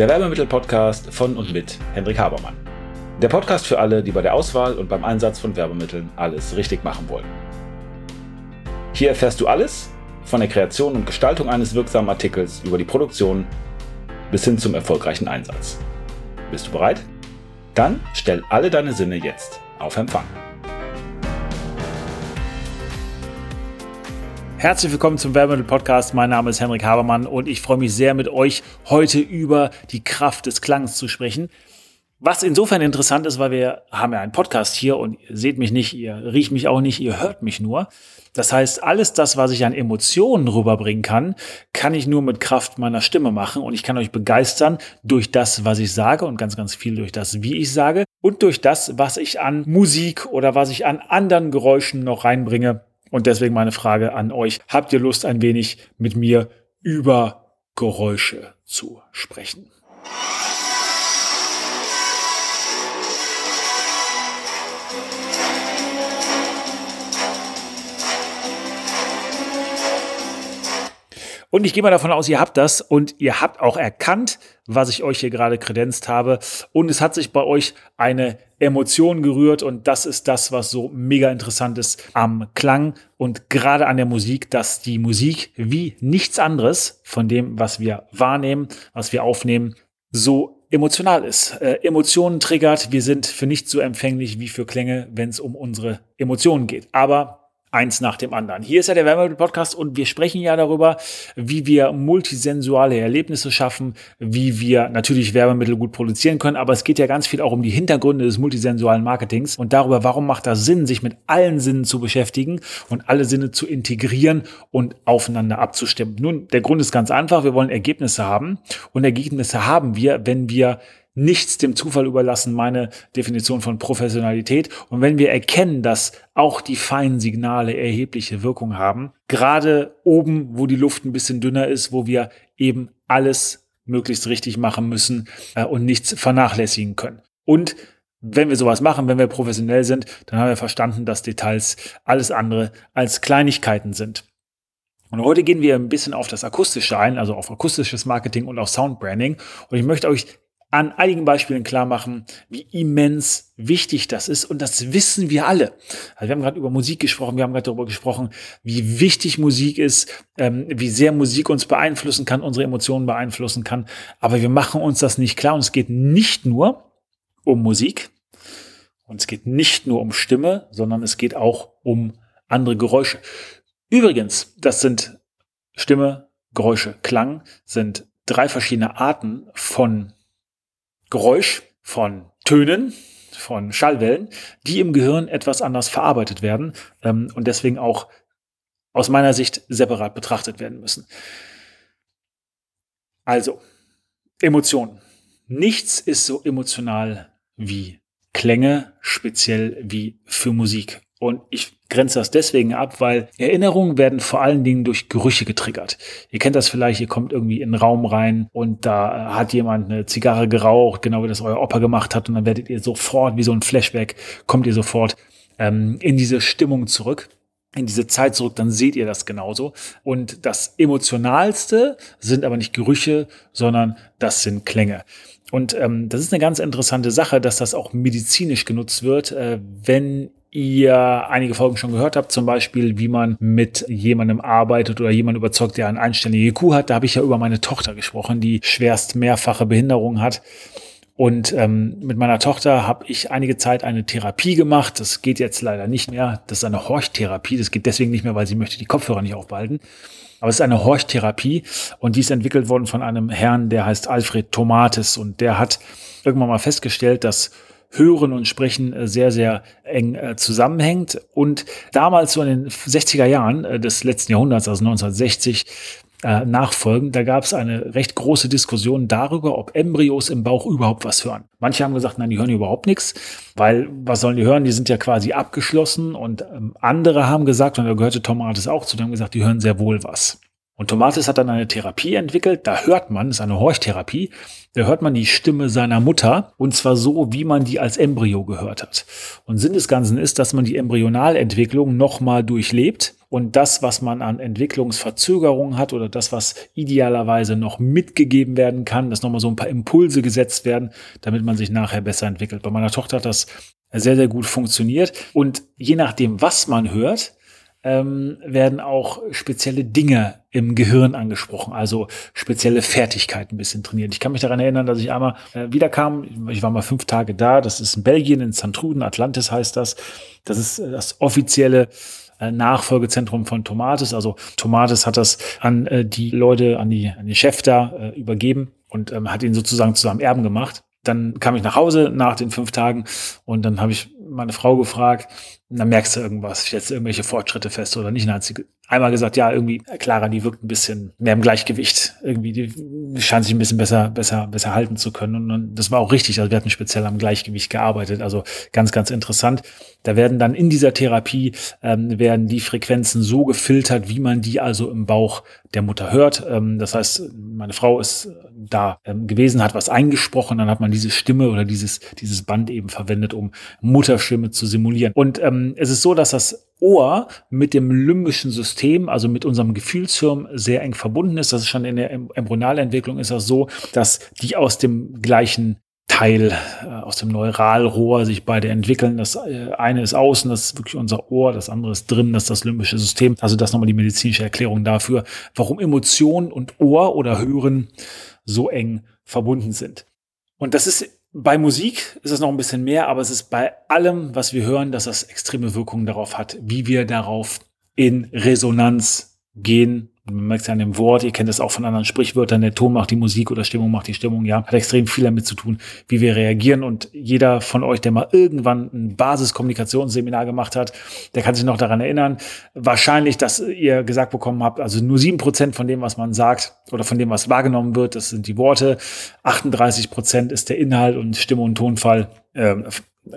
der Werbemittel-Podcast von und mit Hendrik Habermann. Der Podcast für alle, die bei der Auswahl und beim Einsatz von Werbemitteln alles richtig machen wollen. Hier erfährst du alles von der Kreation und Gestaltung eines wirksamen Artikels über die Produktion bis hin zum erfolgreichen Einsatz. Bist du bereit? Dann stell alle deine Sinne jetzt auf Empfang. Herzlich willkommen zum Werbemittel Podcast. Mein Name ist Henrik Habermann und ich freue mich sehr mit euch heute über die Kraft des Klangs zu sprechen. Was insofern interessant ist, weil wir haben ja einen Podcast hier und ihr seht mich nicht, ihr riecht mich auch nicht, ihr hört mich nur. Das heißt, alles das, was ich an Emotionen rüberbringen kann, kann ich nur mit Kraft meiner Stimme machen und ich kann euch begeistern durch das, was ich sage und ganz, ganz viel durch das, wie ich sage und durch das, was ich an Musik oder was ich an anderen Geräuschen noch reinbringe, und deswegen meine Frage an euch. Habt ihr Lust, ein wenig mit mir über Geräusche zu sprechen? Und ich gehe mal davon aus, ihr habt das und ihr habt auch erkannt, was ich euch hier gerade kredenzt habe. Und es hat sich bei euch eine Emotion gerührt und das ist das, was so mega interessant ist am Klang und gerade an der Musik, dass die Musik wie nichts anderes von dem, was wir wahrnehmen, was wir aufnehmen, so emotional ist. Äh, Emotionen triggert. Wir sind für nichts so empfänglich wie für Klänge, wenn es um unsere Emotionen geht. Aber eins nach dem anderen. Hier ist ja der Wärmemittel-Podcast und wir sprechen ja darüber, wie wir multisensuale Erlebnisse schaffen, wie wir natürlich Werbemittel gut produzieren können, aber es geht ja ganz viel auch um die Hintergründe des multisensualen Marketings und darüber, warum macht das Sinn, sich mit allen Sinnen zu beschäftigen und alle Sinne zu integrieren und aufeinander abzustimmen. Nun, der Grund ist ganz einfach, wir wollen Ergebnisse haben und Ergebnisse haben wir, wenn wir nichts dem Zufall überlassen, meine Definition von Professionalität. Und wenn wir erkennen, dass auch die feinen Signale erhebliche Wirkung haben, gerade oben, wo die Luft ein bisschen dünner ist, wo wir eben alles möglichst richtig machen müssen äh, und nichts vernachlässigen können. Und wenn wir sowas machen, wenn wir professionell sind, dann haben wir verstanden, dass Details alles andere als Kleinigkeiten sind. Und heute gehen wir ein bisschen auf das Akustische ein, also auf akustisches Marketing und auf Soundbranding. Und ich möchte euch an einigen Beispielen klar machen, wie immens wichtig das ist. Und das wissen wir alle. Also wir haben gerade über Musik gesprochen, wir haben gerade darüber gesprochen, wie wichtig Musik ist, ähm, wie sehr Musik uns beeinflussen kann, unsere Emotionen beeinflussen kann. Aber wir machen uns das nicht klar. Und es geht nicht nur um Musik. Und es geht nicht nur um Stimme, sondern es geht auch um andere Geräusche. Übrigens, das sind Stimme, Geräusche, Klang, sind drei verschiedene Arten von Geräusch von Tönen, von Schallwellen, die im Gehirn etwas anders verarbeitet werden ähm, und deswegen auch aus meiner Sicht separat betrachtet werden müssen. Also, Emotionen. Nichts ist so emotional wie Klänge, speziell wie für Musik. Und ich grenze das deswegen ab, weil Erinnerungen werden vor allen Dingen durch Gerüche getriggert. Ihr kennt das vielleicht, ihr kommt irgendwie in einen Raum rein und da hat jemand eine Zigarre geraucht, genau wie das euer Opa gemacht hat, und dann werdet ihr sofort, wie so ein Flashback, kommt ihr sofort ähm, in diese Stimmung zurück in diese Zeit zurück, dann seht ihr das genauso. Und das Emotionalste sind aber nicht Gerüche, sondern das sind Klänge. Und ähm, das ist eine ganz interessante Sache, dass das auch medizinisch genutzt wird, äh, wenn ihr einige Folgen schon gehört habt, zum Beispiel, wie man mit jemandem arbeitet oder jemand überzeugt, der eine einstellige IQ hat. Da habe ich ja über meine Tochter gesprochen, die schwerst mehrfache Behinderung hat. Und ähm, mit meiner Tochter habe ich einige Zeit eine Therapie gemacht. Das geht jetzt leider nicht mehr. Das ist eine Horchtherapie. Das geht deswegen nicht mehr, weil sie möchte die Kopfhörer nicht aufbehalten. Aber es ist eine Horchtherapie und die ist entwickelt worden von einem Herrn, der heißt Alfred Tomates und der hat irgendwann mal festgestellt, dass Hören und Sprechen äh, sehr, sehr eng äh, zusammenhängt. Und damals so in den 60er Jahren äh, des letzten Jahrhunderts, also 1960, nachfolgend, da gab es eine recht große Diskussion darüber, ob Embryos im Bauch überhaupt was hören. Manche haben gesagt, nein, die hören überhaupt nichts, weil was sollen die hören? Die sind ja quasi abgeschlossen. Und ähm, andere haben gesagt, und da gehörte Tomates auch zu, die haben gesagt, die hören sehr wohl was. Und Tomates hat dann eine Therapie entwickelt, da hört man, ist eine Horchtherapie, da hört man die Stimme seiner Mutter und zwar so, wie man die als Embryo gehört hat. Und Sinn des Ganzen ist, dass man die Embryonalentwicklung nochmal durchlebt und das, was man an Entwicklungsverzögerungen hat oder das, was idealerweise noch mitgegeben werden kann, dass nochmal so ein paar Impulse gesetzt werden, damit man sich nachher besser entwickelt. Bei meiner Tochter hat das sehr, sehr gut funktioniert und je nachdem, was man hört, ähm, werden auch spezielle Dinge im Gehirn angesprochen, also spezielle Fertigkeiten ein bisschen trainiert. Ich kann mich daran erinnern, dass ich einmal äh, wiederkam, ich war mal fünf Tage da, das ist in Belgien, in Santruden, Atlantis heißt das. Das ist äh, das offizielle äh, Nachfolgezentrum von Tomates. Also Tomates hat das an äh, die Leute, an die, an den Chef da äh, übergeben und ähm, hat ihn sozusagen zusammen Erben gemacht. Dann kam ich nach Hause nach den fünf Tagen und dann habe ich meine Frau gefragt, und dann merkst du irgendwas, stellst irgendwelche Fortschritte fest oder nicht. Einmal gesagt, ja, irgendwie, Clara, die wirkt ein bisschen mehr im Gleichgewicht. Irgendwie, die scheint sich ein bisschen besser, besser, besser halten zu können. Und, und das war auch richtig. Also wir hatten speziell am Gleichgewicht gearbeitet. Also ganz, ganz interessant. Da werden dann in dieser Therapie ähm, werden die Frequenzen so gefiltert, wie man die also im Bauch der Mutter hört. Ähm, das heißt, meine Frau ist da ähm, gewesen, hat was eingesprochen, dann hat man diese Stimme oder dieses, dieses Band eben verwendet, um Mutterstimme zu simulieren. Und ähm, es ist so, dass das Ohr mit dem limbischen System, also mit unserem Gefühlshirn, sehr eng verbunden ist. Das ist schon in der Embryonalentwicklung ist das so, dass die aus dem gleichen Teil äh, aus dem Neuralrohr sich beide entwickeln. Das äh, eine ist außen, das ist wirklich unser Ohr, das andere ist drin, das ist das limbische System. Also das nochmal die medizinische Erklärung dafür, warum Emotionen und Ohr oder Hören so eng verbunden sind. Und das ist bei Musik ist es noch ein bisschen mehr, aber es ist bei allem, was wir hören, dass das extreme Wirkungen darauf hat, wie wir darauf in Resonanz gehen man merkt es ja an dem Wort, ihr kennt es auch von anderen Sprichwörtern, der Ton macht die Musik oder Stimmung macht die Stimmung, ja. Hat extrem viel damit zu tun, wie wir reagieren. Und jeder von euch, der mal irgendwann ein Basiskommunikationsseminar gemacht hat, der kann sich noch daran erinnern, wahrscheinlich, dass ihr gesagt bekommen habt, also nur sieben Prozent von dem, was man sagt oder von dem, was wahrgenommen wird, das sind die Worte. 38 Prozent ist der Inhalt und Stimme und Tonfall äh,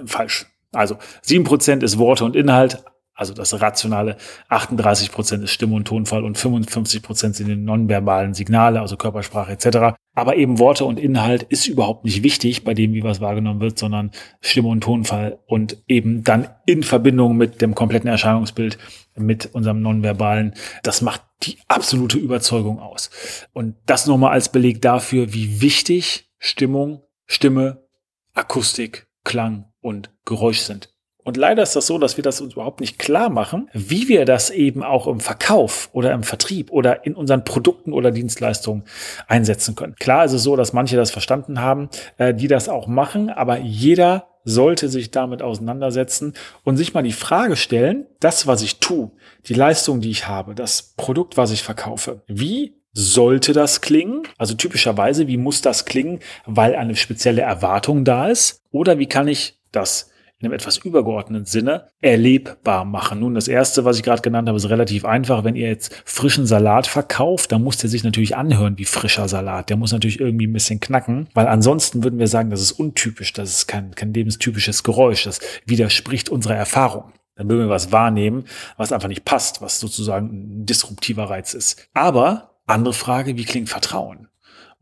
falsch. Also sieben Prozent ist Worte und Inhalt, also das rationale 38 Prozent ist Stimme und Tonfall und 55 Prozent sind die nonverbalen Signale, also Körpersprache etc. Aber eben Worte und Inhalt ist überhaupt nicht wichtig bei dem, wie was wahrgenommen wird, sondern Stimme und Tonfall und eben dann in Verbindung mit dem kompletten Erscheinungsbild, mit unserem nonverbalen, das macht die absolute Überzeugung aus. Und das nochmal als Beleg dafür, wie wichtig Stimmung, Stimme, Akustik, Klang und Geräusch sind. Und leider ist das so, dass wir das uns überhaupt nicht klar machen, wie wir das eben auch im Verkauf oder im Vertrieb oder in unseren Produkten oder Dienstleistungen einsetzen können. Klar ist es so, dass manche das verstanden haben, äh, die das auch machen, aber jeder sollte sich damit auseinandersetzen und sich mal die Frage stellen, das, was ich tue, die Leistung, die ich habe, das Produkt, was ich verkaufe, wie sollte das klingen? Also typischerweise, wie muss das klingen, weil eine spezielle Erwartung da ist? Oder wie kann ich das in einem etwas übergeordneten Sinne erlebbar machen. Nun, das erste, was ich gerade genannt habe, ist relativ einfach. Wenn ihr jetzt frischen Salat verkauft, dann muss der sich natürlich anhören wie frischer Salat. Der muss natürlich irgendwie ein bisschen knacken, weil ansonsten würden wir sagen, das ist untypisch, das ist kein, kein lebenstypisches Geräusch, das widerspricht unserer Erfahrung. Dann würden wir was wahrnehmen, was einfach nicht passt, was sozusagen ein disruptiver Reiz ist. Aber andere Frage, wie klingt Vertrauen?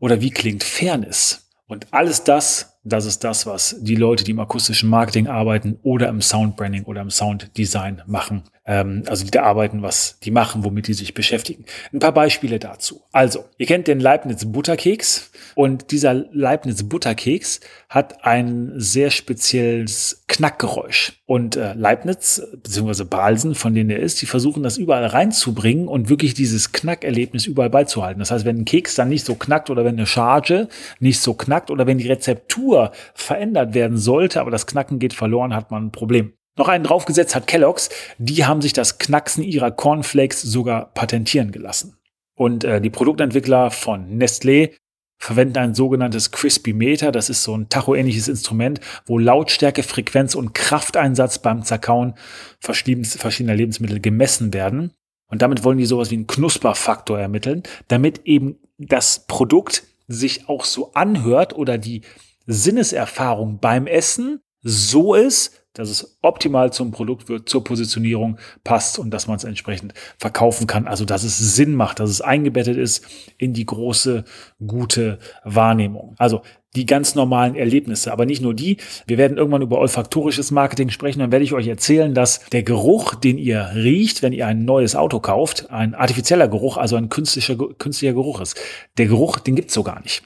Oder wie klingt Fairness? Und alles das das ist das, was die Leute, die im akustischen Marketing arbeiten oder im Soundbranding oder im Sounddesign machen. Ähm, also die da arbeiten, was die machen, womit die sich beschäftigen. Ein paar Beispiele dazu. Also, ihr kennt den Leibniz Butterkeks und dieser Leibniz Butterkeks hat ein sehr spezielles Knackgeräusch. Und äh, Leibniz bzw. Balsen, von denen er ist, die versuchen das überall reinzubringen und wirklich dieses Knackerlebnis überall beizuhalten. Das heißt, wenn ein Keks dann nicht so knackt oder wenn eine Charge nicht so knackt oder wenn die Rezeptur verändert werden sollte, aber das Knacken geht verloren, hat man ein Problem. Noch einen draufgesetzt hat Kellogg's. Die haben sich das Knacksen ihrer Cornflakes sogar patentieren gelassen. Und äh, die Produktentwickler von Nestlé verwenden ein sogenanntes Crispy Meter. Das ist so ein Tacho-ähnliches Instrument, wo Lautstärke, Frequenz und Krafteinsatz beim Zerkauen verschiedener Lebensmittel gemessen werden. Und damit wollen die sowas wie einen Knusperfaktor ermitteln, damit eben das Produkt sich auch so anhört oder die Sinneserfahrung beim Essen so ist, dass es optimal zum Produkt wird, zur Positionierung passt und dass man es entsprechend verkaufen kann. Also dass es Sinn macht, dass es eingebettet ist in die große, gute Wahrnehmung. Also die ganz normalen Erlebnisse, aber nicht nur die. Wir werden irgendwann über olfaktorisches Marketing sprechen. Dann werde ich euch erzählen, dass der Geruch, den ihr riecht, wenn ihr ein neues Auto kauft, ein artifizieller Geruch, also ein künstlicher, künstlicher Geruch ist. Der Geruch, den gibt's so gar nicht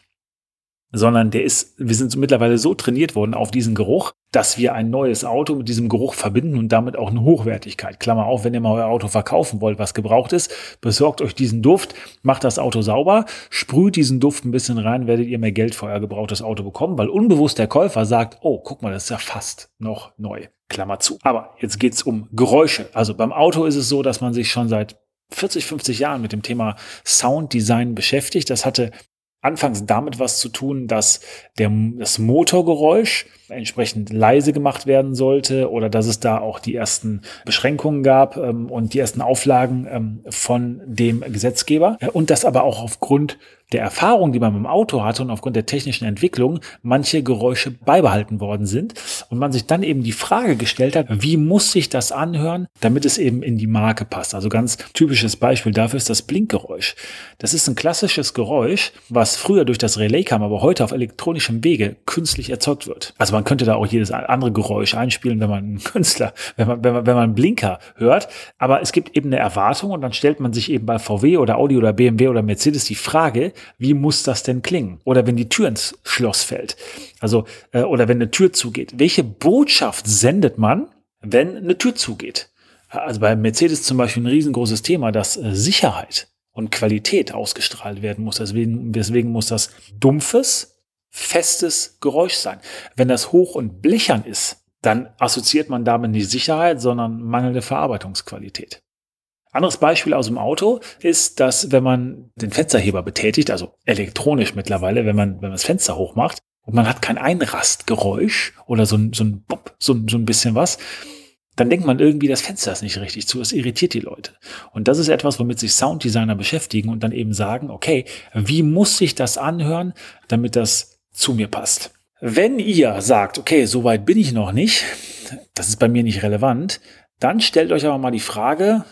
sondern der ist, wir sind mittlerweile so trainiert worden auf diesen Geruch, dass wir ein neues Auto mit diesem Geruch verbinden und damit auch eine Hochwertigkeit. Klammer auf, wenn ihr mal euer Auto verkaufen wollt, was gebraucht ist, besorgt euch diesen Duft, macht das Auto sauber, sprüht diesen Duft ein bisschen rein, werdet ihr mehr Geld für euer gebrauchtes Auto bekommen, weil unbewusst der Käufer sagt, oh, guck mal, das ist ja fast noch neu. Klammer zu. Aber jetzt geht's um Geräusche. Also beim Auto ist es so, dass man sich schon seit 40, 50 Jahren mit dem Thema Sounddesign beschäftigt. Das hatte anfangs damit was zu tun, dass der, das Motorgeräusch entsprechend leise gemacht werden sollte oder dass es da auch die ersten Beschränkungen gab ähm, und die ersten Auflagen ähm, von dem Gesetzgeber. Äh, und das aber auch aufgrund der Erfahrung, die man mit dem Auto hatte und aufgrund der technischen Entwicklung manche Geräusche beibehalten worden sind und man sich dann eben die Frage gestellt hat, wie muss sich das anhören, damit es eben in die Marke passt. Also ganz typisches Beispiel dafür ist das Blinkgeräusch. Das ist ein klassisches Geräusch, was früher durch das Relais kam, aber heute auf elektronischem Wege künstlich erzeugt wird. Also man könnte da auch jedes andere Geräusch einspielen, wenn man einen Künstler, wenn man, wenn man, wenn man einen Blinker hört. Aber es gibt eben eine Erwartung und dann stellt man sich eben bei VW oder Audi oder BMW oder Mercedes die Frage, wie muss das denn klingen? Oder wenn die Tür ins Schloss fällt. Also, äh, oder wenn eine Tür zugeht. Welche Botschaft sendet man, wenn eine Tür zugeht? Also bei Mercedes zum Beispiel ein riesengroßes Thema, dass äh, Sicherheit und Qualität ausgestrahlt werden muss. Deswegen, deswegen muss das dumpfes, festes Geräusch sein. Wenn das hoch und blechern ist, dann assoziiert man damit nicht Sicherheit, sondern mangelnde Verarbeitungsqualität. Anderes Beispiel aus dem Auto ist, dass wenn man den Fensterheber betätigt, also elektronisch mittlerweile, wenn man, wenn man das Fenster hochmacht und man hat kein Einrastgeräusch oder so ein, so ein Bob, so, so ein bisschen was, dann denkt man irgendwie, das Fenster ist nicht richtig zu. Es irritiert die Leute. Und das ist etwas, womit sich Sounddesigner beschäftigen und dann eben sagen, okay, wie muss sich das anhören, damit das zu mir passt. Wenn ihr sagt, okay, so weit bin ich noch nicht, das ist bei mir nicht relevant, dann stellt euch aber mal die Frage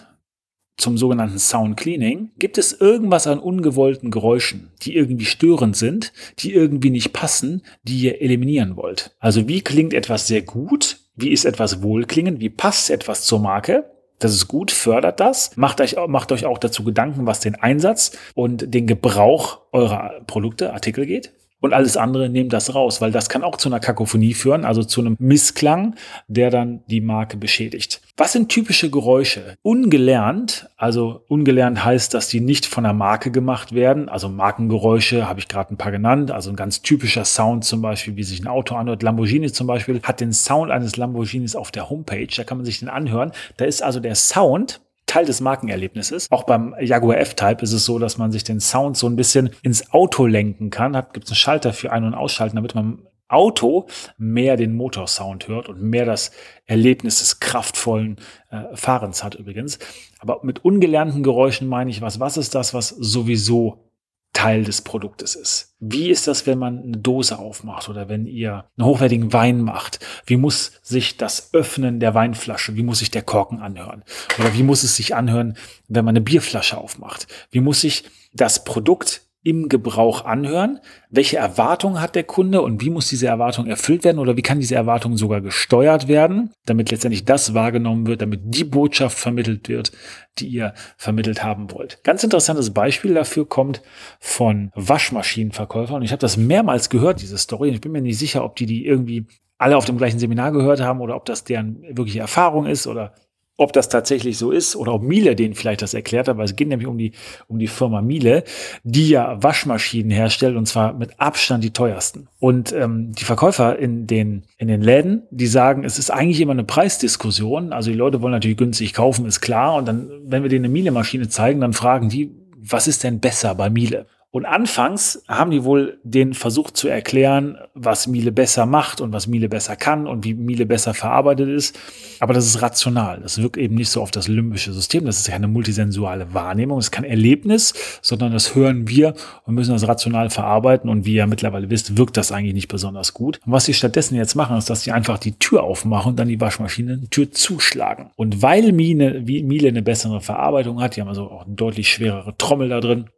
zum sogenannten Sound Cleaning. Gibt es irgendwas an ungewollten Geräuschen, die irgendwie störend sind, die irgendwie nicht passen, die ihr eliminieren wollt? Also wie klingt etwas sehr gut? Wie ist etwas wohlklingend? Wie passt etwas zur Marke? Das ist gut, fördert das. Macht euch, macht euch auch dazu Gedanken, was den Einsatz und den Gebrauch eurer Produkte, Artikel geht und alles andere nehmt das raus, weil das kann auch zu einer Kakophonie führen, also zu einem Missklang, der dann die Marke beschädigt. Was sind typische Geräusche? Ungelernt, also ungelernt heißt, dass die nicht von der Marke gemacht werden. Also Markengeräusche habe ich gerade ein paar genannt. Also ein ganz typischer Sound zum Beispiel, wie sich ein Auto anhört. Lamborghini zum Beispiel hat den Sound eines Lamborghinis auf der Homepage. Da kann man sich den anhören. Da ist also der Sound Teil des Markenerlebnisses. Auch beim Jaguar F-Type ist es so, dass man sich den Sound so ein bisschen ins Auto lenken kann. Hat gibt es einen Schalter für Ein- und Ausschalten, damit man Auto mehr den Motorsound hört und mehr das Erlebnis des kraftvollen äh, Fahrens hat übrigens. Aber mit ungelernten Geräuschen meine ich was. Was ist das, was sowieso Teil des Produktes ist. Wie ist das, wenn man eine Dose aufmacht oder wenn ihr einen hochwertigen Wein macht? Wie muss sich das Öffnen der Weinflasche, wie muss sich der Korken anhören? Oder wie muss es sich anhören, wenn man eine Bierflasche aufmacht? Wie muss sich das Produkt im Gebrauch anhören? Welche Erwartungen hat der Kunde und wie muss diese Erwartung erfüllt werden oder wie kann diese Erwartung sogar gesteuert werden, damit letztendlich das wahrgenommen wird, damit die Botschaft vermittelt wird, die ihr vermittelt haben wollt. Ganz interessantes Beispiel dafür kommt von Waschmaschinenverkäufern und ich habe das mehrmals gehört, diese Story. Ich bin mir nicht sicher, ob die die irgendwie alle auf dem gleichen Seminar gehört haben oder ob das deren wirkliche Erfahrung ist oder ob das tatsächlich so ist oder ob Miele denen vielleicht das erklärt hat, weil es geht nämlich um die, um die Firma Miele, die ja Waschmaschinen herstellt und zwar mit Abstand die teuersten. Und ähm, die Verkäufer in den, in den Läden, die sagen, es ist eigentlich immer eine Preisdiskussion. Also die Leute wollen natürlich günstig kaufen, ist klar. Und dann, wenn wir denen eine Miele-Maschine zeigen, dann fragen die, was ist denn besser bei Miele? Und anfangs haben die wohl den versucht zu erklären, was Miele besser macht und was Miele besser kann und wie Miele besser verarbeitet ist. Aber das ist rational. Das wirkt eben nicht so auf das limbische System. Das ist keine multisensuale Wahrnehmung. Das ist kein Erlebnis, sondern das hören wir und müssen das rational verarbeiten. Und wie ihr mittlerweile wisst, wirkt das eigentlich nicht besonders gut. Und was sie stattdessen jetzt machen, ist, dass sie einfach die Tür aufmachen und dann die Waschmaschine-Tür zuschlagen. Und weil Miele, Miele eine bessere Verarbeitung hat, die haben also auch eine deutlich schwerere Trommel da drin,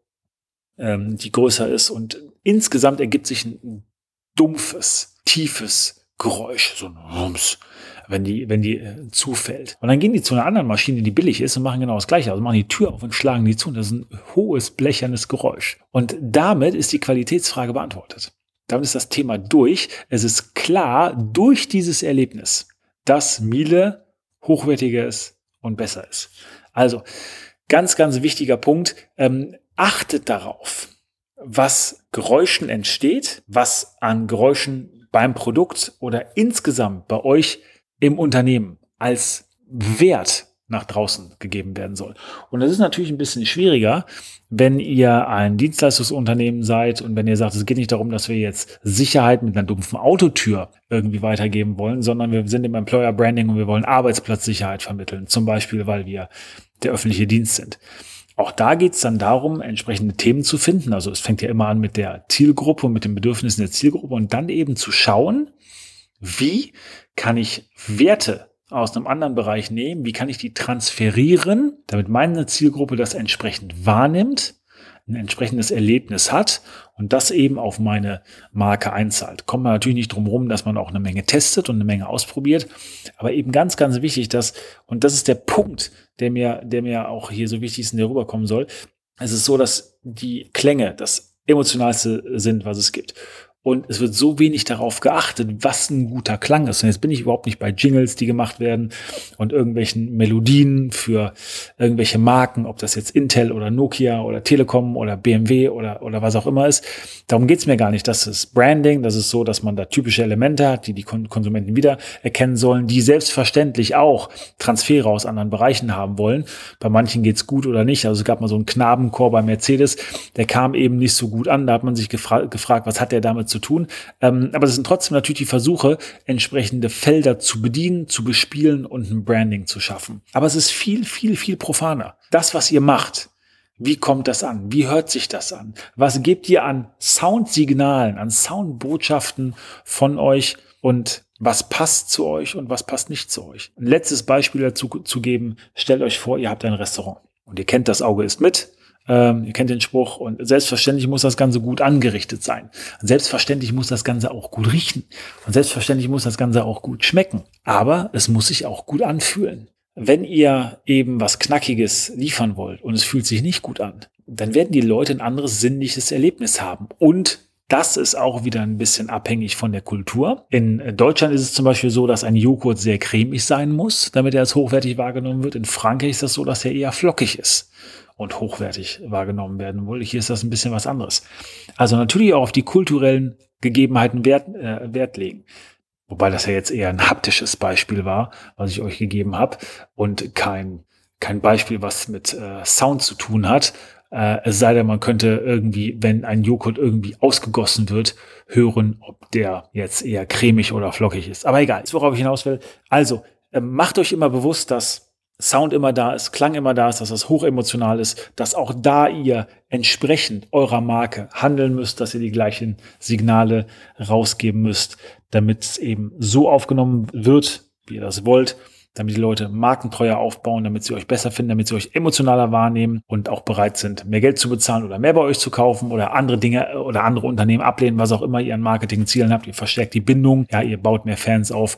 ähm, die größer ist. Und insgesamt ergibt sich ein dumpfes, tiefes Geräusch, so ein Rums, wenn die, wenn die äh, zufällt. Und dann gehen die zu einer anderen Maschine, die billig ist, und machen genau das Gleiche. Also machen die Tür auf und schlagen die zu. Und das ist ein hohes, blechernes Geräusch. Und damit ist die Qualitätsfrage beantwortet. Damit ist das Thema durch. Es ist klar durch dieses Erlebnis, dass Miele hochwertiger ist und besser ist. Also, ganz, ganz wichtiger Punkt. Ähm, achtet darauf, was Geräuschen entsteht, was an Geräuschen beim Produkt oder insgesamt bei euch im Unternehmen als Wert nach draußen gegeben werden soll. Und das ist natürlich ein bisschen schwieriger, wenn ihr ein Dienstleistungsunternehmen seid und wenn ihr sagt, es geht nicht darum, dass wir jetzt Sicherheit mit einer dumpfen Autotür irgendwie weitergeben wollen, sondern wir sind im Employer Branding und wir wollen Arbeitsplatzsicherheit vermitteln, zum Beispiel, weil wir der öffentliche Dienst sind. Auch da geht es dann darum, entsprechende Themen zu finden. Also es fängt ja immer an mit der Zielgruppe und mit den Bedürfnissen der Zielgruppe und dann eben zu schauen, wie kann ich Werte aus einem anderen Bereich nehmen, wie kann ich die transferieren, damit meine Zielgruppe das entsprechend wahrnimmt ein entsprechendes Erlebnis hat und das eben auf meine Marke einzahlt. Kommt man natürlich nicht drum rum, dass man auch eine Menge testet und eine Menge ausprobiert, aber eben ganz, ganz wichtig, dass, und das ist der Punkt, der mir, der mir auch hier so wichtig ist und der rüberkommen soll. Es ist so, dass die Klänge das emotionalste sind, was es gibt. Und es wird so wenig darauf geachtet, was ein guter Klang ist. Und jetzt bin ich überhaupt nicht bei Jingles, die gemacht werden und irgendwelchen Melodien für irgendwelche Marken, ob das jetzt Intel oder Nokia oder Telekom oder BMW oder, oder was auch immer ist. Darum geht's mir gar nicht. Das ist Branding. Das ist so, dass man da typische Elemente hat, die die Konsumenten wieder erkennen sollen, die selbstverständlich auch Transfere aus anderen Bereichen haben wollen. Bei manchen geht's gut oder nicht. Also es gab mal so einen Knabenchor bei Mercedes, der kam eben nicht so gut an. Da hat man sich gefra gefragt, was hat der damit zu zu tun. Ähm, aber das sind trotzdem natürlich die Versuche, entsprechende Felder zu bedienen, zu bespielen und ein Branding zu schaffen. Aber es ist viel, viel, viel profaner. Das, was ihr macht, wie kommt das an? Wie hört sich das an? Was gebt ihr an Soundsignalen, an Soundbotschaften von euch und was passt zu euch und was passt nicht zu euch? Ein letztes Beispiel dazu zu geben. Stellt euch vor, ihr habt ein Restaurant und ihr kennt das Auge ist mit. Ähm, ihr kennt den Spruch und selbstverständlich muss das Ganze gut angerichtet sein. Und selbstverständlich muss das Ganze auch gut riechen. Und selbstverständlich muss das Ganze auch gut schmecken. Aber es muss sich auch gut anfühlen. Wenn ihr eben was Knackiges liefern wollt und es fühlt sich nicht gut an, dann werden die Leute ein anderes sinnliches Erlebnis haben. Und das ist auch wieder ein bisschen abhängig von der Kultur. In Deutschland ist es zum Beispiel so, dass ein Joghurt sehr cremig sein muss, damit er als hochwertig wahrgenommen wird. In Frankreich ist das so, dass er eher flockig ist und hochwertig wahrgenommen werden will. Hier ist das ein bisschen was anderes. Also natürlich auch auf die kulturellen Gegebenheiten Wert, äh, Wert legen. Wobei das ja jetzt eher ein haptisches Beispiel war, was ich euch gegeben habe und kein, kein Beispiel, was mit äh, Sound zu tun hat. Äh, es sei denn, man könnte irgendwie, wenn ein Joghurt irgendwie ausgegossen wird, hören, ob der jetzt eher cremig oder flockig ist. Aber egal, worauf ich hinaus will. Also, äh, macht euch immer bewusst, dass Sound immer da ist, Klang immer da ist, dass das hochemotional ist, dass auch da ihr entsprechend eurer Marke handeln müsst, dass ihr die gleichen Signale rausgeben müsst, damit es eben so aufgenommen wird, wie ihr das wollt, damit die Leute markentreuer aufbauen, damit sie euch besser finden, damit sie euch emotionaler wahrnehmen und auch bereit sind, mehr Geld zu bezahlen oder mehr bei euch zu kaufen oder andere Dinge oder andere Unternehmen ablehnen, was auch immer ihr an Marketingzielen habt. Ihr verstärkt die Bindung, ja, ihr baut mehr Fans auf.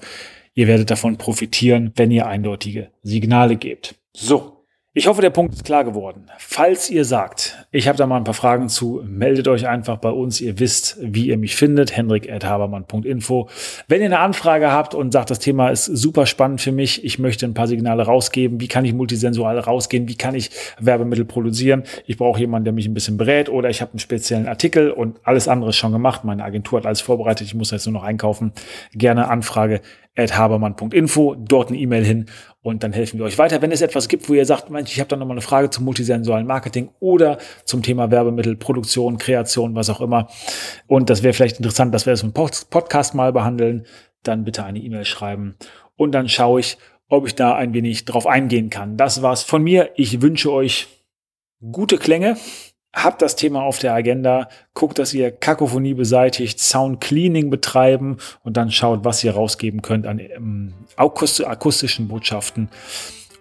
Ihr werdet davon profitieren, wenn ihr eindeutige Signale gebt. So, ich hoffe, der Punkt ist klar geworden. Falls ihr sagt, ich habe da mal ein paar Fragen zu, meldet euch einfach bei uns. Ihr wisst, wie ihr mich findet. hendrik.habermann.info. Wenn ihr eine Anfrage habt und sagt, das Thema ist super spannend für mich, ich möchte ein paar Signale rausgeben, wie kann ich multisensual rausgehen, wie kann ich Werbemittel produzieren, ich brauche jemanden, der mich ein bisschen berät oder ich habe einen speziellen Artikel und alles andere ist schon gemacht. Meine Agentur hat alles vorbereitet, ich muss jetzt nur noch einkaufen. Gerne Anfrage habermann.info, dort eine E-Mail hin und dann helfen wir euch weiter. Wenn es etwas gibt, wo ihr sagt, Mensch, ich habe da nochmal eine Frage zum multisensualen Marketing oder zum Thema Werbemittel, Produktion, Kreation, was auch immer und das wäre vielleicht interessant, dass wir das im Podcast mal behandeln, dann bitte eine E-Mail schreiben und dann schaue ich, ob ich da ein wenig drauf eingehen kann. Das war's von mir. Ich wünsche euch gute Klänge habt das Thema auf der Agenda, guckt, dass ihr Kakophonie beseitigt, Sound Cleaning betreiben und dann schaut, was ihr rausgeben könnt an ähm, akustischen Botschaften,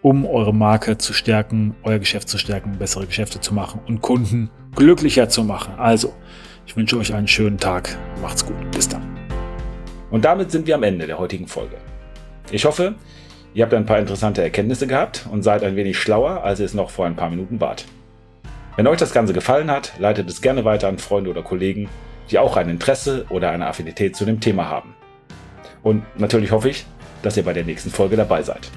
um eure Marke zu stärken, euer Geschäft zu stärken, bessere Geschäfte zu machen und Kunden glücklicher zu machen. Also, ich wünsche euch einen schönen Tag. Macht's gut. Bis dann. Und damit sind wir am Ende der heutigen Folge. Ich hoffe, ihr habt ein paar interessante Erkenntnisse gehabt und seid ein wenig schlauer, als ihr es noch vor ein paar Minuten wart. Wenn euch das Ganze gefallen hat, leitet es gerne weiter an Freunde oder Kollegen, die auch ein Interesse oder eine Affinität zu dem Thema haben. Und natürlich hoffe ich, dass ihr bei der nächsten Folge dabei seid.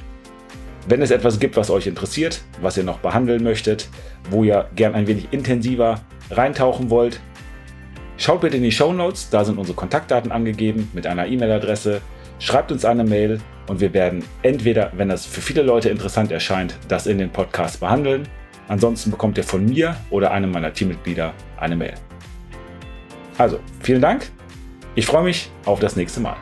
Wenn es etwas gibt, was euch interessiert, was ihr noch behandeln möchtet, wo ihr gern ein wenig intensiver reintauchen wollt, schaut bitte in die Show Notes, da sind unsere Kontaktdaten angegeben mit einer E-Mail-Adresse. Schreibt uns eine Mail und wir werden entweder, wenn das für viele Leute interessant erscheint, das in den Podcast behandeln Ansonsten bekommt ihr von mir oder einem meiner Teammitglieder eine Mail. Also, vielen Dank. Ich freue mich auf das nächste Mal.